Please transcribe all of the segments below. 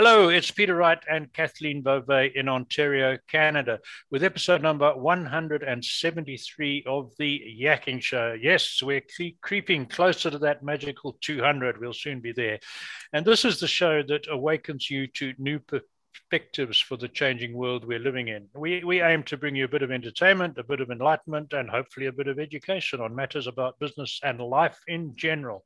Hello, it's Peter Wright and Kathleen Beauvais in Ontario, Canada, with episode number 173 of the Yakking Show. Yes, we're creeping closer to that magical 200. We'll soon be there. And this is the show that awakens you to new perspectives for the changing world we're living in. We, we aim to bring you a bit of entertainment, a bit of enlightenment, and hopefully a bit of education on matters about business and life in general.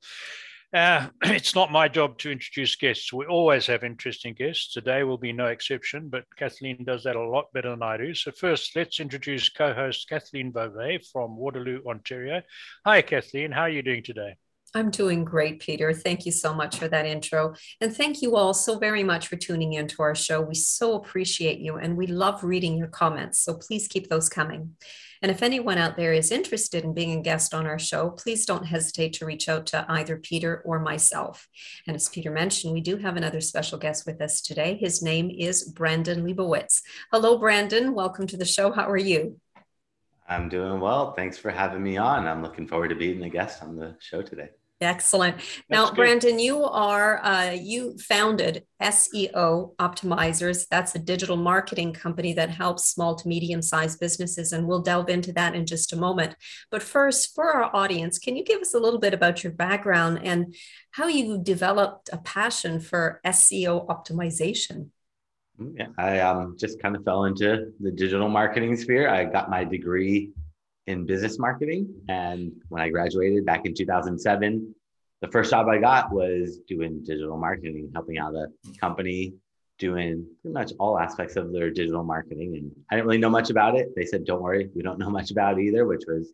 Uh, it's not my job to introduce guests. We always have interesting guests. Today will be no exception, but Kathleen does that a lot better than I do. So, first, let's introduce co host Kathleen Beauvais from Waterloo, Ontario. Hi, Kathleen. How are you doing today? I'm doing great, Peter. Thank you so much for that intro. And thank you all so very much for tuning into our show. We so appreciate you and we love reading your comments. So please keep those coming. And if anyone out there is interested in being a guest on our show, please don't hesitate to reach out to either Peter or myself. And as Peter mentioned, we do have another special guest with us today. His name is Brandon Leibowitz. Hello, Brandon. Welcome to the show. How are you? I'm doing well. Thanks for having me on. I'm looking forward to being a guest on the show today. Excellent. now, good. Brandon, you are uh, you founded SEO Optimizers. That's a digital marketing company that helps small to medium sized businesses, and we'll delve into that in just a moment. But first, for our audience, can you give us a little bit about your background and how you developed a passion for SEO optimization? Mm, yeah, I um, just kind of fell into the digital marketing sphere. I got my degree in business marketing. And when I graduated back in 2007, the first job I got was doing digital marketing, helping out a company doing pretty much all aspects of their digital marketing. And I didn't really know much about it. They said, don't worry, we don't know much about it either, which was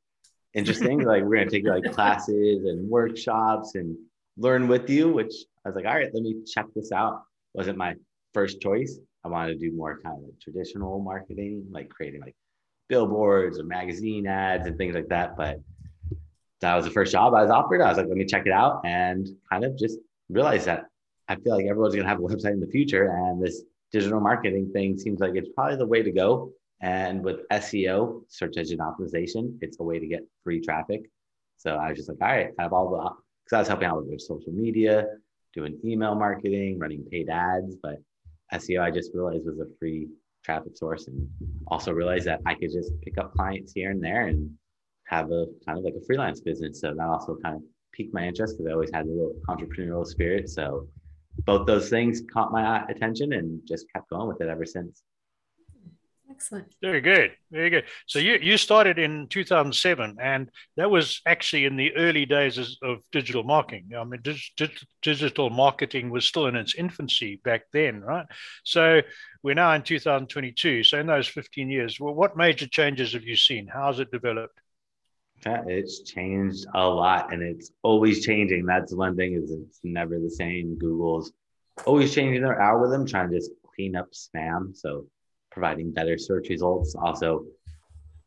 interesting. like, we're going to take like classes and workshops and learn with you, which I was like, all right, let me check this out. Wasn't my first choice. I wanted to do more kind of like traditional marketing, like creating like billboards or magazine ads and things like that. But that was the first job I was offered. I was like, let me check it out and kind of just realize that I feel like everyone's going to have a website in the future. And this digital marketing thing seems like it's probably the way to go. And with SEO, search engine optimization, it's a way to get free traffic. So I was just like, all right, I have all the, because I was helping out with social media, doing email marketing, running paid ads, but SEO I just realized was a free traffic source and also realized that I could just pick up clients here and there and have a kind of like a freelance business. So that also kind of piqued my interest because I always had a little entrepreneurial spirit. So both those things caught my attention and just kept going with it ever since. Excellent. Very good. Very good. So you, you started in 2007, and that was actually in the early days of digital marketing. I mean, dig, digital marketing was still in its infancy back then, right? So we're now in 2022. So in those 15 years, well, what major changes have you seen? How has it developed? Yeah, it's changed a lot, and it's always changing. That's one thing is it's never the same. Google's always changing their algorithm, trying to just clean up spam. So providing better search results. Also,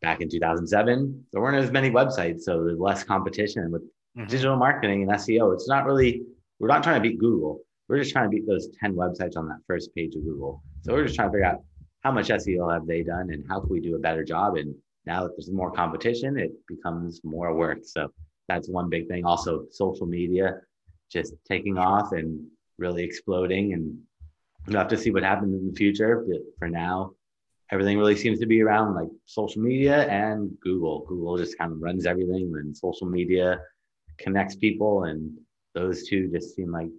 back in 2007, there weren't as many websites, so there's less competition with mm-hmm. digital marketing and SEO. It's not really, we're not trying to beat Google. We're just trying to beat those 10 websites on that first page of Google. So we're just trying to figure out how much SEO have they done and how can we do a better job. And now that there's more competition, it becomes more work. So that's one big thing. Also, social media just taking off and really exploding. And we'll have to see what happens in the future. But for now, everything really seems to be around like social media and Google. Google just kind of runs everything, and social media connects people, and those two just seem like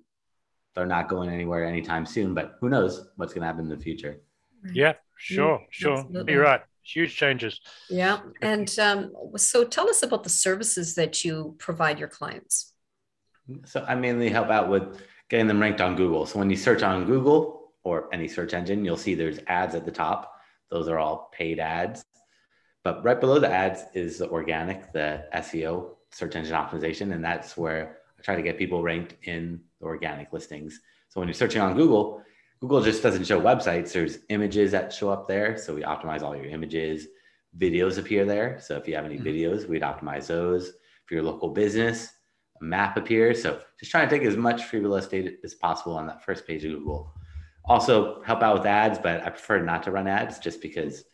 they're not going anywhere anytime soon. But who knows what's going to happen in the future? Yeah, sure, sure. Absolutely. You're right. Huge changes. Yeah, and um, so tell us about the services that you provide your clients. So I mainly help out with getting them ranked on Google. So when you search on Google or any search engine, you'll see there's ads at the top those are all paid ads. But right below the ads is the organic, the SEO, search engine optimization. And that's where I try to get people ranked in the organic listings. So when you're searching on Google, Google just doesn't show websites. There's images that show up there. So we optimize all your images. Videos appear there. So if you have any mm-hmm. videos, we'd optimize those. For your local business, a map appears. So just trying to take as much free real estate as possible on that first page of Google also help out with ads, but I prefer not to run ads just because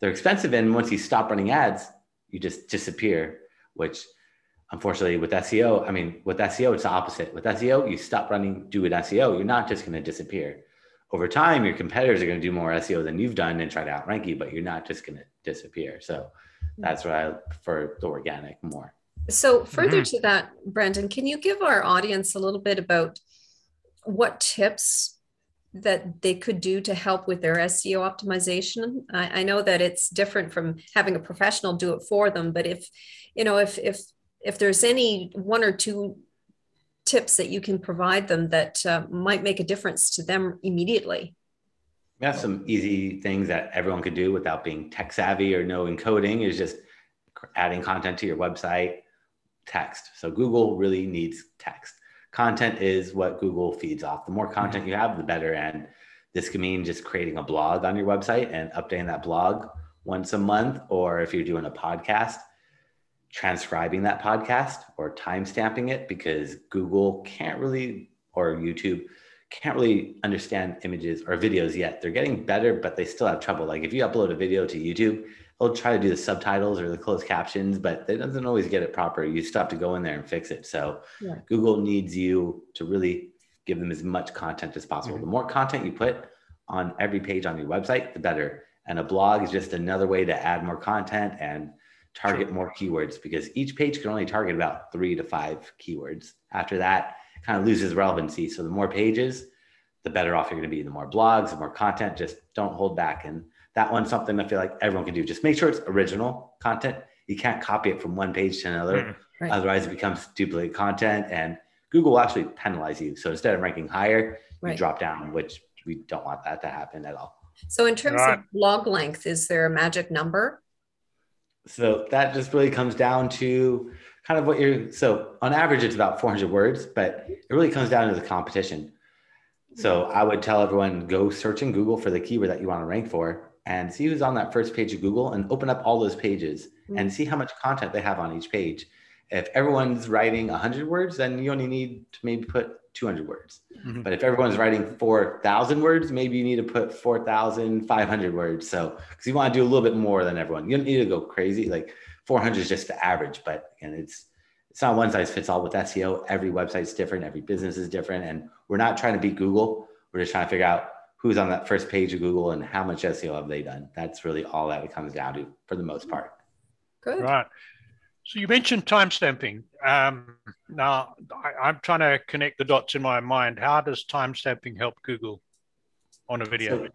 they're expensive. And once you stop running ads, you just disappear, which unfortunately with SEO, I mean, with SEO, it's the opposite. With SEO, you stop running, do an SEO, you're not just going to disappear. over time, your competitors are going to do more SEO than you've done and try to outrank you, but you're not just going to disappear. So that's why I prefer the organic more. So, further mm-hmm. to that, Brandon, can you give our audience a little bit about what tips that they could do to help with their SEO optimization? I, I, know that it's different from having a professional do it for them, but if you know, if if if there's any one or two tips that you can provide them that uh, might make a difference to them immediately. Yeah, some easy things that everyone could do without being tech savvy or know encoding is just adding content to your website, text. So Google really needs text. Content is what Google feeds off. The more content mm-hmm. you have, the better. And this can mean just creating a blog on your website and updating that blog once a month, or if you're doing a podcast, transcribing that podcast or timestamping it because Google can't really, or YouTube can't really understand images or videos yet. They're getting better, but they still have trouble. Like if you upload a video to YouTube, it'll try to do the subtitles or the closed captions, but it doesn't always get it proper. You still have to go in there and fix it. So yeah. Google needs you to really give them as much content as possible. Mm-hmm. The more content you put on every page on your website, the better. And a blog is just another way to add more content and target more keywords because each page can only target about three to five keywords. After that, kind of loses relevancy. So the more pages, the better off you're going to be. The more blogs, the more content, just don't hold back. And that one's something I feel like everyone can do. Just make sure it's original content. You can't copy it from one page to another. Mm, right. Otherwise, it becomes duplicate content and Google will actually penalize you. So instead of ranking higher, right. you drop down, which we don't want that to happen at all. So, in terms right. of blog length, is there a magic number? So that just really comes down to kind of what you're. So on average, it's about 400 words, but it really comes down to the competition. So I would tell everyone go search in Google for the keyword that you want to rank for and see who's on that first page of Google and open up all those pages mm-hmm. and see how much content they have on each page. If everyone's writing 100 words, then you only need to maybe put 200 words. Mm-hmm. But if everyone's writing 4,000 words, maybe you need to put 4,500 words. So, because you want to do a little bit more than everyone. You don't need to go crazy. Like 400 is just the average, but and it's it's not one size fits all with SEO. Every website's different, every business is different, and we're not trying to beat Google. We're just trying to figure out who's on that first page of Google and how much SEO have they done. That's really all that it comes down to for the most part. Good. Right. So you mentioned timestamping. Um, now I, am trying to connect the dots in my mind. How does timestamping help Google on a video? So,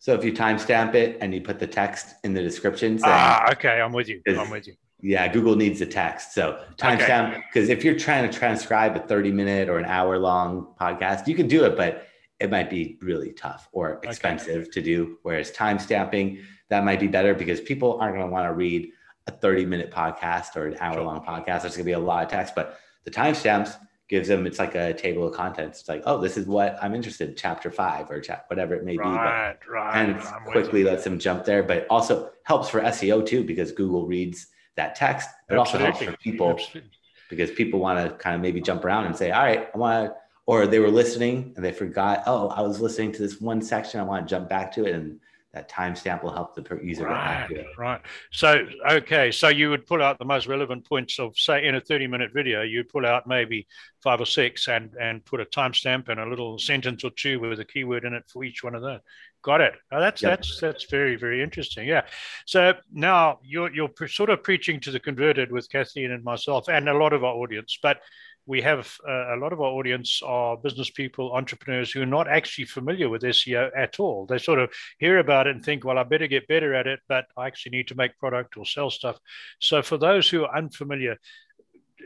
so if you timestamp it and you put the text in the description, saying, ah, okay, I'm with you. I'm with you. Yeah, Google needs the text. So timestamp because okay. if you're trying to transcribe a 30 minute or an hour long podcast, you can do it, but it might be really tough or expensive okay. to do. Whereas time stamping, that might be better because people aren't going to want to read a 30 minute podcast or an hour long podcast. There's going to be a lot of text, but the timestamps gives them, it's like a table of contents. It's like, oh, this is what I'm interested in, chapter five or chap- whatever it may right, be. But, right, And quickly lets them jump there, but also helps for SEO too, because Google reads that text. It Absolutely. also helps for people Absolutely. because people want to kind of maybe jump around and say, all right, I want to, or they were listening and they forgot, oh, I was listening to this one section. I want to jump back to it. And that timestamp will help the user right, Right. So, okay. So you would pull out the most relevant points of, say, in a 30 minute video, you'd pull out maybe five or six and, and put a timestamp and a little sentence or two with a keyword in it for each one of those. Got it. Oh, that's yep. that's that's very very interesting. Yeah. So now you're you're sort of preaching to the converted with Kathleen and myself and a lot of our audience, but we have uh, a lot of our audience are business people, entrepreneurs who are not actually familiar with SEO at all. They sort of hear about it and think, well, I better get better at it, but I actually need to make product or sell stuff. So, for those who are unfamiliar,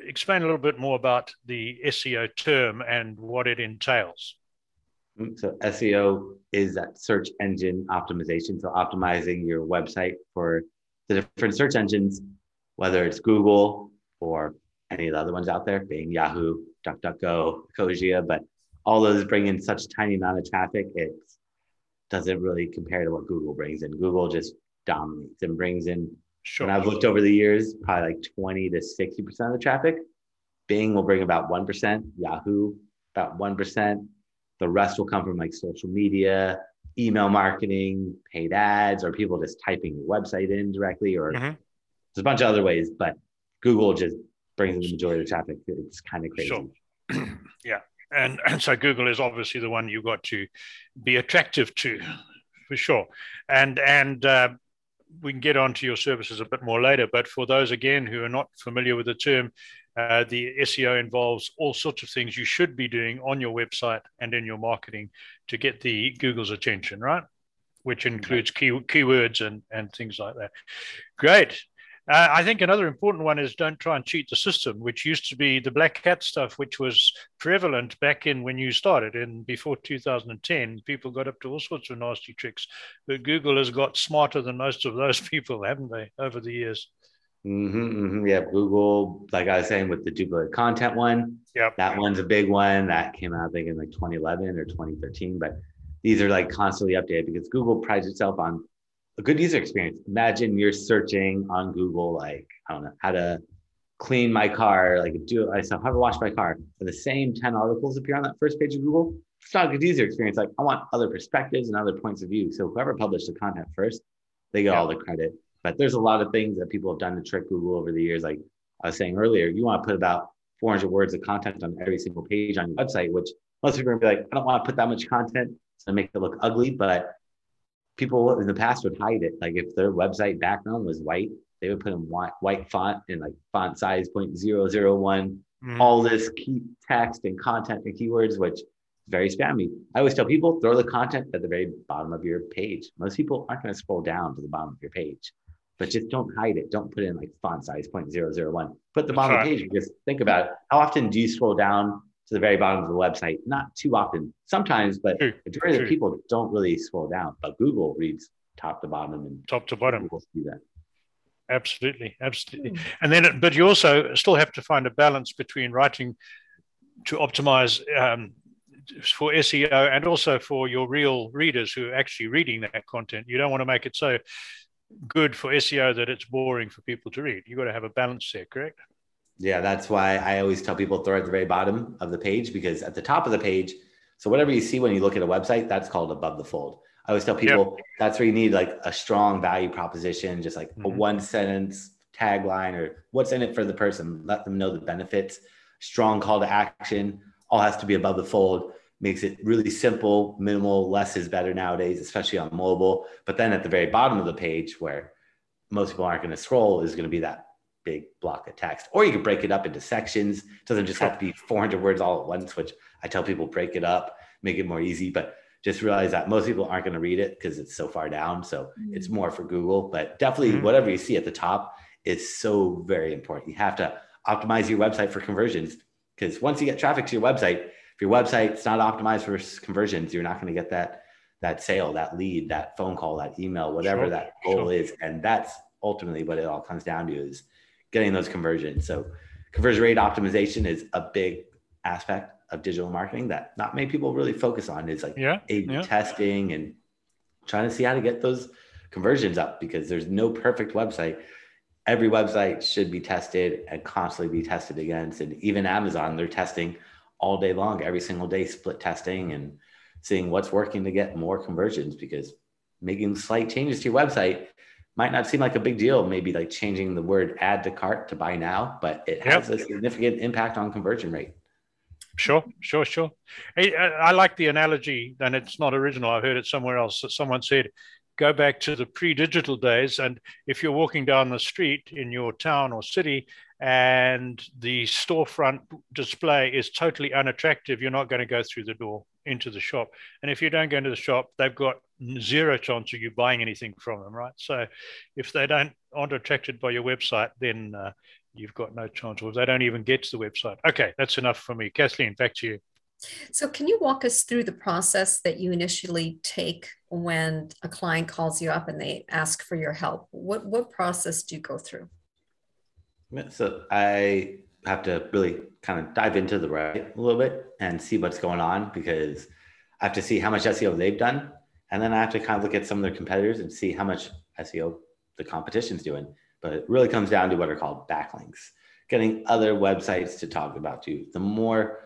explain a little bit more about the SEO term and what it entails. Mm, so, SEO is that search engine optimization. So, optimizing your website for the different search engines, whether it's Google or any of the other ones out there, Bing Yahoo, DuckDuckGo, Ecosia, but all those bring in such tiny amount of traffic, it doesn't really compare to what Google brings in. Google just dominates and brings in. Sure. When I've looked over the years, probably like 20 to 60% of the traffic. Bing will bring about 1%, Yahoo about 1%. The rest will come from like social media, email marketing, paid ads, or people just typing your website in directly, or mm-hmm. there's a bunch of other ways, but Google just brings in the majority of the traffic. It's kind of crazy. Sure. yeah. and and so Google is obviously the one you've got to be attractive to, for sure. And and uh, we can get onto your services a bit more later. But for those again who are not familiar with the term, uh, the SEO involves all sorts of things you should be doing on your website and in your marketing to get the Google's attention, right? Which includes key, keywords and and things like that. Great. Uh, I think another important one is don't try and cheat the system, which used to be the black hat stuff, which was prevalent back in when you started in before 2010. People got up to all sorts of nasty tricks, but Google has got smarter than most of those people, haven't they, over the years? Mm-hmm, mm-hmm. Yeah, Google, like I was saying with the duplicate content one, yeah, that one's a big one that came out, I think, in like 2011 or 2013. But these are like constantly updated because Google prides itself on a good user experience. Imagine you're searching on Google, like, I don't know, how to clean my car, like do I saw how to wash my car. For the same 10 articles appear on that first page of Google, it's not a good user experience. Like I want other perspectives and other points of view. So whoever published the content first, they get yeah. all the credit. But there's a lot of things that people have done to trick Google over the years. Like I was saying earlier, you want to put about 400 words of content on every single page on your website, which most people are gonna be like, I don't want to put that much content to make it look ugly, but people in the past would hide it. Like if their website background was white, they would put in white, white font and like font size 0.001, mm. all this key text and content and keywords, which is very spammy. I always tell people throw the content at the very bottom of your page. Most people aren't going to scroll down to the bottom of your page, but just don't hide it. Don't put in like font size 0.001. Put the bottom of the page. Just think about it. How often do you scroll down to the very bottom of the website. Not too often, sometimes, but True. majority True. of people don't really scroll down. But Google reads top to bottom and top to bottom. Google see that. Absolutely, absolutely. Mm. And then, but you also still have to find a balance between writing to optimize um, for SEO and also for your real readers who are actually reading that content. You don't want to make it so good for SEO that it's boring for people to read. You've got to have a balance there, correct? Yeah, that's why I always tell people throw at the very bottom of the page because at the top of the page, so whatever you see when you look at a website, that's called above the fold. I always tell people yep. that's where you need like a strong value proposition, just like mm-hmm. a one sentence tagline or what's in it for the person. Let them know the benefits. Strong call to action. All has to be above the fold. Makes it really simple, minimal. Less is better nowadays, especially on mobile. But then at the very bottom of the page, where most people aren't going to scroll, is going to be that big block of text. Or you can break it up into sections. It doesn't just have to be 400 words all at once, which I tell people break it up, make it more easy. But just realize that most people aren't going to read it because it's so far down. So mm-hmm. it's more for Google. But definitely, mm-hmm. whatever you see at the top is so very important. You have to optimize your website for conversions because once you get traffic to your website, if your website's not optimized for conversions, you're not going to get that that sale, that lead, that phone call, that email, whatever sure. that goal sure. is. And that's ultimately what it all comes down to is getting those conversions. So conversion rate optimization is a big aspect of digital marketing that not many people really focus on is like yeah, A/B yeah. testing and trying to see how to get those conversions up because there's no perfect website. Every website should be tested and constantly be tested against. And even Amazon, they're testing all day long, every single day, split testing and seeing what's working to get more conversions because making slight changes to your website might not seem like a big deal, maybe like changing the word add to cart to buy now, but it has yep. a significant impact on conversion rate. Sure, sure, sure. I, I like the analogy, and it's not original. I heard it somewhere else that someone said, go back to the pre digital days. And if you're walking down the street in your town or city and the storefront display is totally unattractive, you're not going to go through the door into the shop. And if you don't go into the shop, they've got zero chance of you buying anything from them, right? So if they don't aren't attracted by your website, then uh, you've got no chance, or they don't even get to the website. Okay, that's enough for me. Kathleen, back to you. So, can you walk us through the process that you initially take when a client calls you up and they ask for your help? What what process do you go through? So, I have to really kind of dive into the right a little bit and see what's going on because I have to see how much SEO they've done and then I have to kind of look at some of their competitors and see how much SEO the competition's doing. But it really comes down to what are called backlinks, getting other websites to talk about you. The more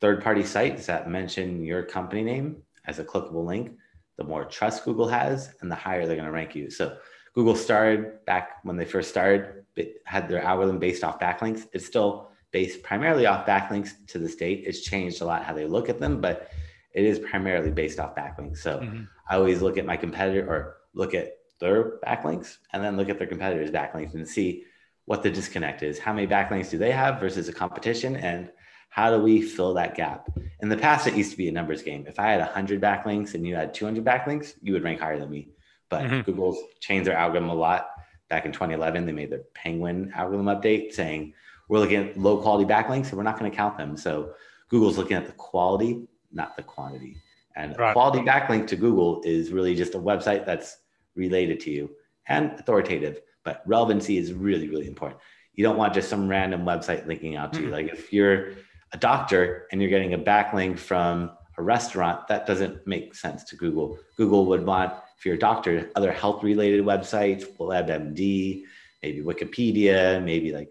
third party sites that mention your company name as a clickable link, the more trust Google has and the higher they're going to rank you. So Google started back when they first started, it had their algorithm based off backlinks. It's still based primarily off backlinks to the state. It's changed a lot how they look at them, but it is primarily based off backlinks. So mm-hmm. I always look at my competitor or look at their backlinks and then look at their competitors' backlinks and see what the disconnect is. How many backlinks do they have versus a competition? And how do we fill that gap? In the past, it used to be a numbers game. If I had 100 backlinks and you had 200 backlinks, you would rank higher than me. But mm-hmm. Google's changed their algorithm a lot. Back in 2011, they made their Penguin algorithm update saying we're looking at low quality backlinks and we're not going to count them. So Google's looking at the quality, not the quantity. And right. quality backlink to Google is really just a website that's related to you and authoritative, but relevancy is really, really important. You don't want just some random website linking out to mm-hmm. you. Like if you're a doctor and you're getting a backlink from a restaurant, that doesn't make sense to Google. Google would want, if you're a doctor, other health related websites, WebMD, maybe Wikipedia, maybe like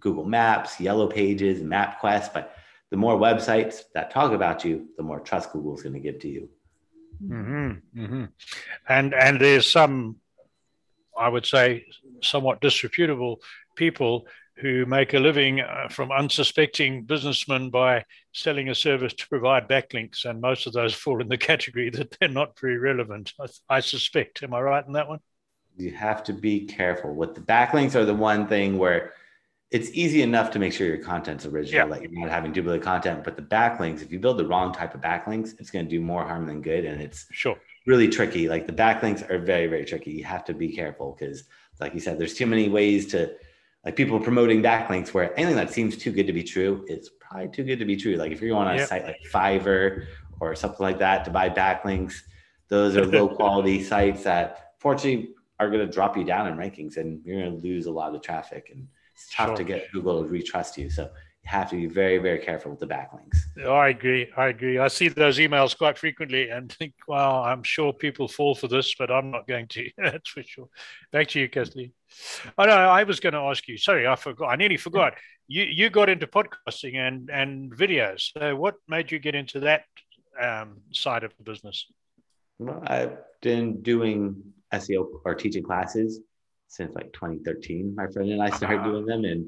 Google Maps, Yellow Pages, MapQuest. But the more websites that talk about you, the more trust Google's going to give to you. Mm-hmm, mm-hmm. And and there's some, I would say, somewhat disreputable people who make a living uh, from unsuspecting businessmen by selling a service to provide backlinks, and most of those fall in the category that they're not very relevant. I, I suspect. Am I right in that one? You have to be careful. With the backlinks, are the one thing where it's easy enough to make sure your content's original, yeah. that you're not having duplicate content. But the backlinks, if you build the wrong type of backlinks, it's going to do more harm than good, and it's sure really tricky. Like the backlinks are very, very tricky. You have to be careful because, like you said, there's too many ways to like people promoting backlinks where anything that seems too good to be true is probably too good to be true. Like if you're going on a site like Fiverr or something like that to buy backlinks, those are low quality sites that fortunately are going to drop you down in rankings and you're going to lose a lot of traffic and it's tough sure. to get Google to retrust you. So you have to be very, very careful with the backlinks. I agree. I agree. I see those emails quite frequently and think, well, I'm sure people fall for this, but I'm not going to. That's for sure. Back to you, Kathleen. Oh no, I was going to ask you. Sorry, I forgot. I nearly forgot. You you got into podcasting and and videos. So what made you get into that um, side of the business? Well, I've been doing SEO or teaching classes since like 2013. My friend and I started uh-huh. doing them, and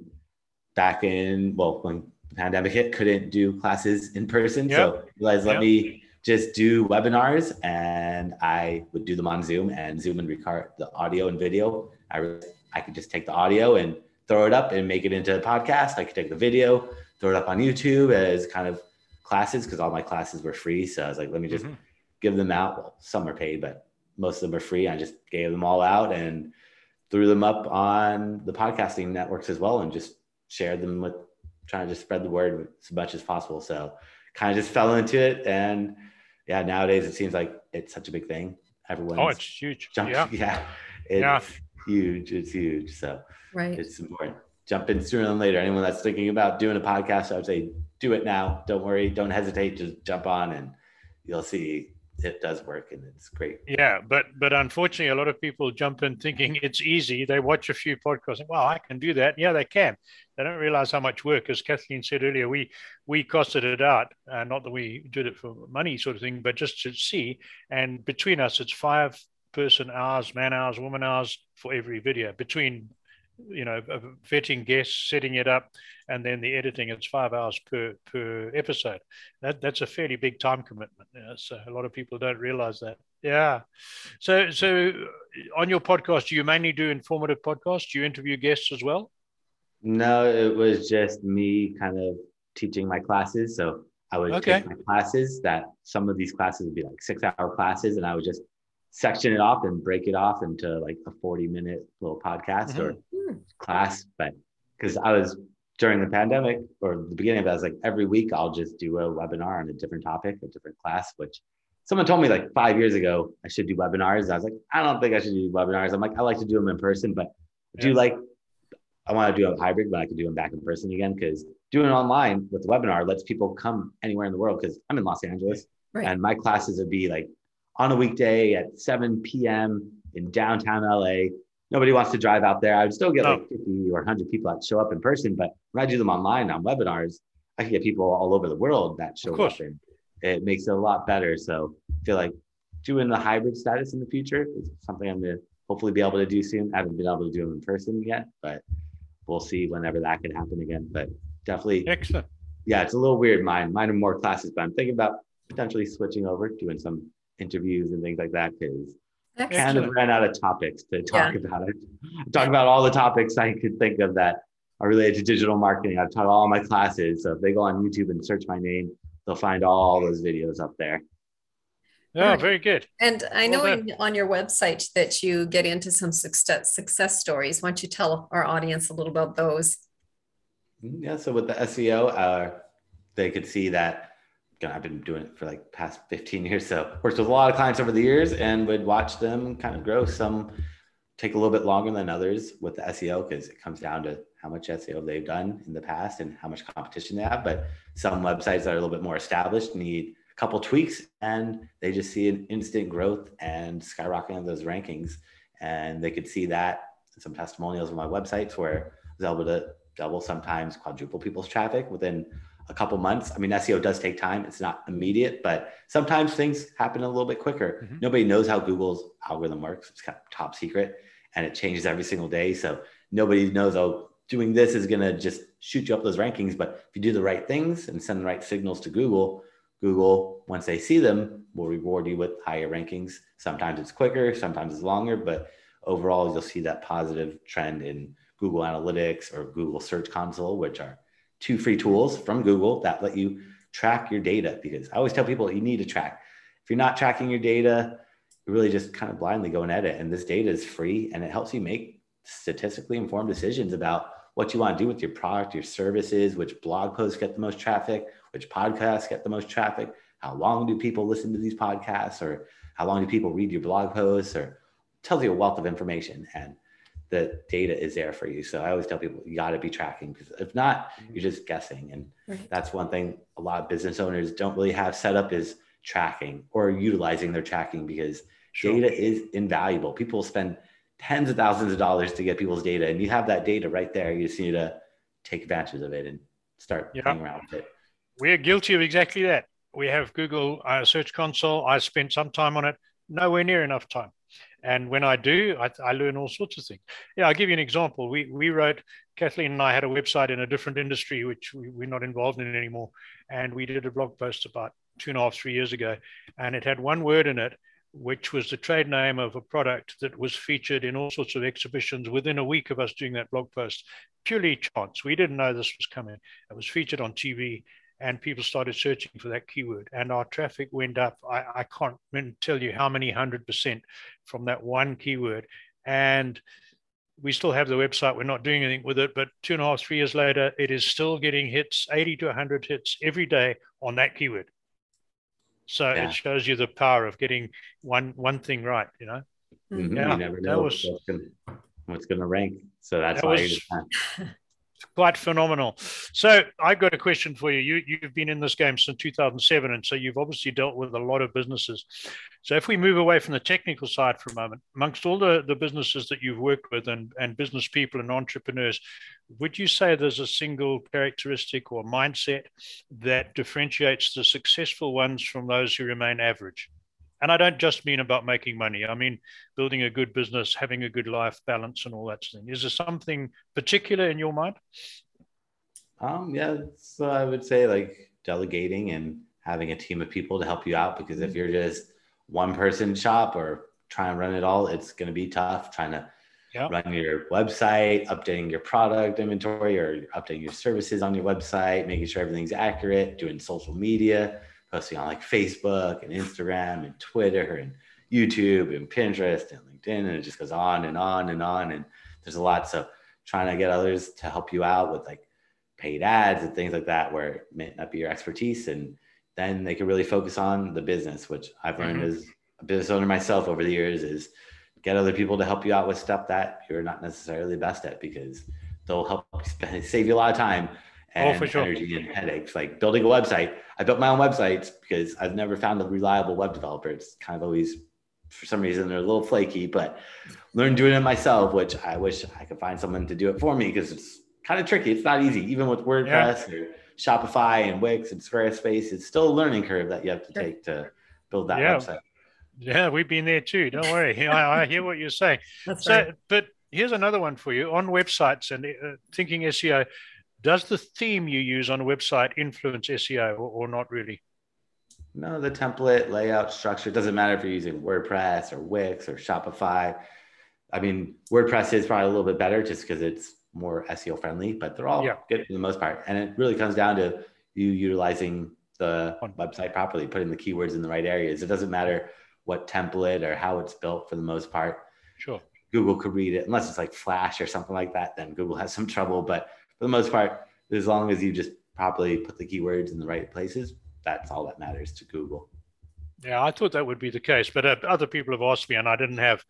back in well, when the pandemic hit, couldn't do classes in person, yep. so realized let me just do webinars, and I would do them on Zoom and Zoom and record the audio and video. I I could just take the audio and throw it up and make it into a podcast. I could take the video, throw it up on YouTube as kind of classes because all my classes were free. So I was like, let me just mm-hmm. give them out. Well, some are paid, but most of them are free. I just gave them all out and threw them up on the podcasting networks as well and just shared them with trying to just spread the word as much as possible. So kind of just fell into it. And yeah, nowadays it seems like it's such a big thing. Everyone. Oh, it's huge. Jumped, yeah. Yeah. It's yeah. huge. It's huge. So right. it's important. Jump in sooner than later. Anyone that's thinking about doing a podcast, I would say do it now. Don't worry. Don't hesitate. Just jump on and you'll see it does work and it's great. Yeah, but but unfortunately, a lot of people jump in thinking it's easy. They watch a few podcasts. And, well, I can do that. Yeah, they can. They don't realize how much work. As Kathleen said earlier, we we costed it out. Uh, not that we did it for money, sort of thing, but just to see. And between us, it's five person hours, man hours, woman hours for every video between you know vetting guests setting it up and then the editing it's five hours per per episode. That that's a fairly big time commitment yeah? so a lot of people don't realize that. Yeah. So so on your podcast do you mainly do informative podcasts? Do you interview guests as well? No it was just me kind of teaching my classes. So i would okay. take my classes that some of these classes would be like six hour classes and i would just section it off and break it off into like a 40 minute little podcast mm-hmm. or hmm. class. But because I was during the pandemic or the beginning of it, I was like, every week I'll just do a webinar on a different topic, a different class, which someone told me like five years ago I should do webinars. I was like, I don't think I should do webinars. I'm like, I like to do them in person, but I do like, I want to do a hybrid, but I can do them back in person again because doing online with the webinar lets people come anywhere in the world because I'm in Los Angeles right. and my classes would be like on a weekday at 7 p.m. in downtown LA. Nobody wants to drive out there. I would still get like 50 or 100 people that show up in person, but when I do them online on webinars, I can get people all over the world that show up and it makes it a lot better. So I feel like doing the hybrid status in the future is something I'm going to hopefully be able to do soon. I haven't been able to do them in person yet, but we'll see whenever that can happen again. But definitely excellent. Yeah, it's a little weird. Mine, mine are more classes, but I'm thinking about potentially switching over, doing some interviews and things like that because I kind of ran out of topics to talk yeah. about it. Talk about all the topics I could think of that are related to digital marketing. I've taught all my classes. So if they go on YouTube and search my name, they'll find all those videos up there. Yeah, very good. And I know in, on your website that you get into some success success stories. Why don't you tell our audience a little about those? Mm-hmm. Yeah, so with the SEO, uh, they could see that you know, I've been doing it for like past 15 years. So worked with a lot of clients over the years and would watch them kind of grow. Some take a little bit longer than others with the SEO because it comes down to how much SEO they've done in the past and how much competition they have. But some websites that are a little bit more established need a couple tweaks and they just see an instant growth and skyrocketing those rankings. And they could see that some testimonials on my websites where I was able to double, sometimes quadruple people's traffic within a couple months. I mean, SEO does take time. It's not immediate, but sometimes things happen a little bit quicker. Mm-hmm. Nobody knows how Google's algorithm works. It's kind of top secret and it changes every single day. So nobody knows, oh, doing this is going to just shoot you up those rankings. But if you do the right things and send the right signals to Google, Google, once they see them, will reward you with higher rankings. Sometimes it's quicker, sometimes it's longer, but overall, you'll see that positive trend in Google Analytics or Google Search Console, which are two free tools from Google that let you track your data. Because I always tell people you need to track. If you're not tracking your data, you really just kind of blindly go and edit. And this data is free and it helps you make statistically informed decisions about what you want to do with your product, your services, which blog posts get the most traffic, which podcasts get the most traffic, how long do people listen to these podcasts, or how long do people read your blog posts, or tells you a wealth of information. And the data is there for you. So I always tell people you got to be tracking because if not, mm-hmm. you're just guessing. And right. that's one thing a lot of business owners don't really have set up is tracking or utilizing their tracking because sure. data is invaluable. People spend tens of thousands of dollars to get people's data, and you have that data right there. You just need to take advantage of it and start yeah. playing around with it. We're guilty of exactly that. We have Google uh, Search Console. I spent some time on it, nowhere near enough time. And when I do, I, I, learn all sorts of things. Yeah, I'll give you an example. We, we wrote, Kathleen and I had a website in a different industry, which we, we're not involved in anymore. And we did a blog post about two and a half, three years ago. And it had one word in it, which was the trade name of a product that was featured in all sorts of exhibitions within a week of us doing that blog post. Purely chance. We didn't know this was coming. It was featured on TV and people started searching for that keyword and our traffic went up. I, I can't tell you how many hundred percent from that one keyword. And we still have the website. We're not doing anything with it but two and a half three years later it is still getting hits 80 to 100 hits every day on that keyword. So yeah. it shows you the power of getting one one thing right you know? Mm-hmm. yeah, you never know was, what's going to rank. So that's that why was, quite phenomenal. So I've got a question for you. you. You've been in this game since 2007, and so you've obviously dealt with a lot of businesses. So if we move away from the technical side for a moment, amongst all the, the businesses that you've worked with and, and business people and entrepreneurs, would you say there's a single characteristic or mindset that differentiates the successful ones from those who remain average? And I don't just mean about making money. I mean building a good business, having a good life balance, and all that thing. Is there something particular in your mind? Um, yeah, so I would say like delegating and having a team of people to help you out. Because if you're just one person shop or try and run it all, it's going to be tough. Trying to yep. run your website, updating your product inventory, or updating your services on your website, making sure everything's accurate, doing social media posting on like Facebook and Instagram and Twitter and YouTube and Pinterest and LinkedIn, and it just goes on and on and on. And there's a lot. So trying to get others to help you out with like paid ads and things like that, where it may not be your expertise, and then they can really focus on the business, which I've learned mm-hmm. as a business owner myself over the years is get other people to help you out with stuff that you're not necessarily best at because they'll help save you a lot of time and oh, sure. energy and headaches. Like building a website, I built my own websites because I've never found a reliable web developer. It's kind of always, for some reason, they're a little flaky, but learned doing it myself, which I wish I could find someone to do it for me because it's kind of tricky. It's not easy, even with WordPress yeah. or Shopify and Wix and Squarespace. It's still a learning curve that you have to take to build that yeah. website. Yeah, we've been there too. Don't worry. I, I hear what you're saying. That's so, right. but here's another one for you on websites and uh, thinking SEO Does the theme you use on a website influence SEO or, or not really? No, the template, layout, structure doesn't matter if you're using WordPress or Wix or Shopify. I mean, WordPress is probably a little bit better just because it's more SEO friendly, but they're all yeah. good for the most part. And it really comes down to you utilizing the website properly, putting the keywords in the right areas. It doesn't matter what template or how it's built for the most part. Sure. Google could read it unless it's like Flash or something like that. Then Google has some trouble. But for the most part, as long as you just properly put the keywords in the right places, that's all that matters to Google. Yeah, I thought that would be the case, but uh, other people have asked me, and I didn't have.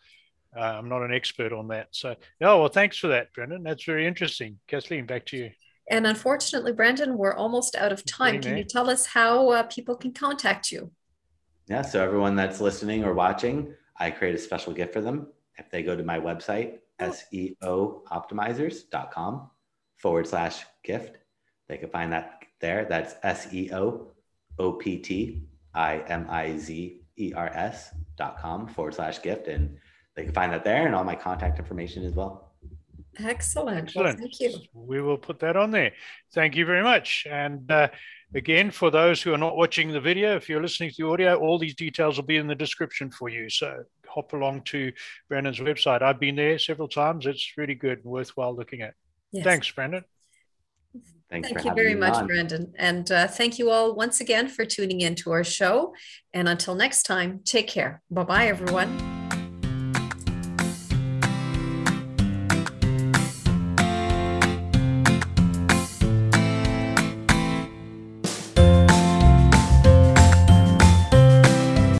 Uh, I'm not an expert on that, so oh Well, thanks for that, Brendan. That's very interesting. Kathleen, back to you. And unfortunately, Brendan, we're almost out of time. Can you tell us how uh, people can contact you? Yeah, so everyone that's listening or watching, I create a special gift for them if they go to my website, oh. seooptimizers.com forward slash gift. They can find that there. That's SEO O P T I M I Z E R S dot com forward slash gift. And they can find that there and all my contact information as well. Excellent. Excellent. Well, thank you. We will put that on there. Thank you very much. And uh, again, for those who are not watching the video, if you're listening to the audio, all these details will be in the description for you. So hop along to Brandon's website. I've been there several times. It's really good and worthwhile looking at. Yes. Thanks, Brandon. Thanks thank you very much, on. Brandon. And uh, thank you all once again for tuning in to our show. And until next time, take care. Bye bye, everyone.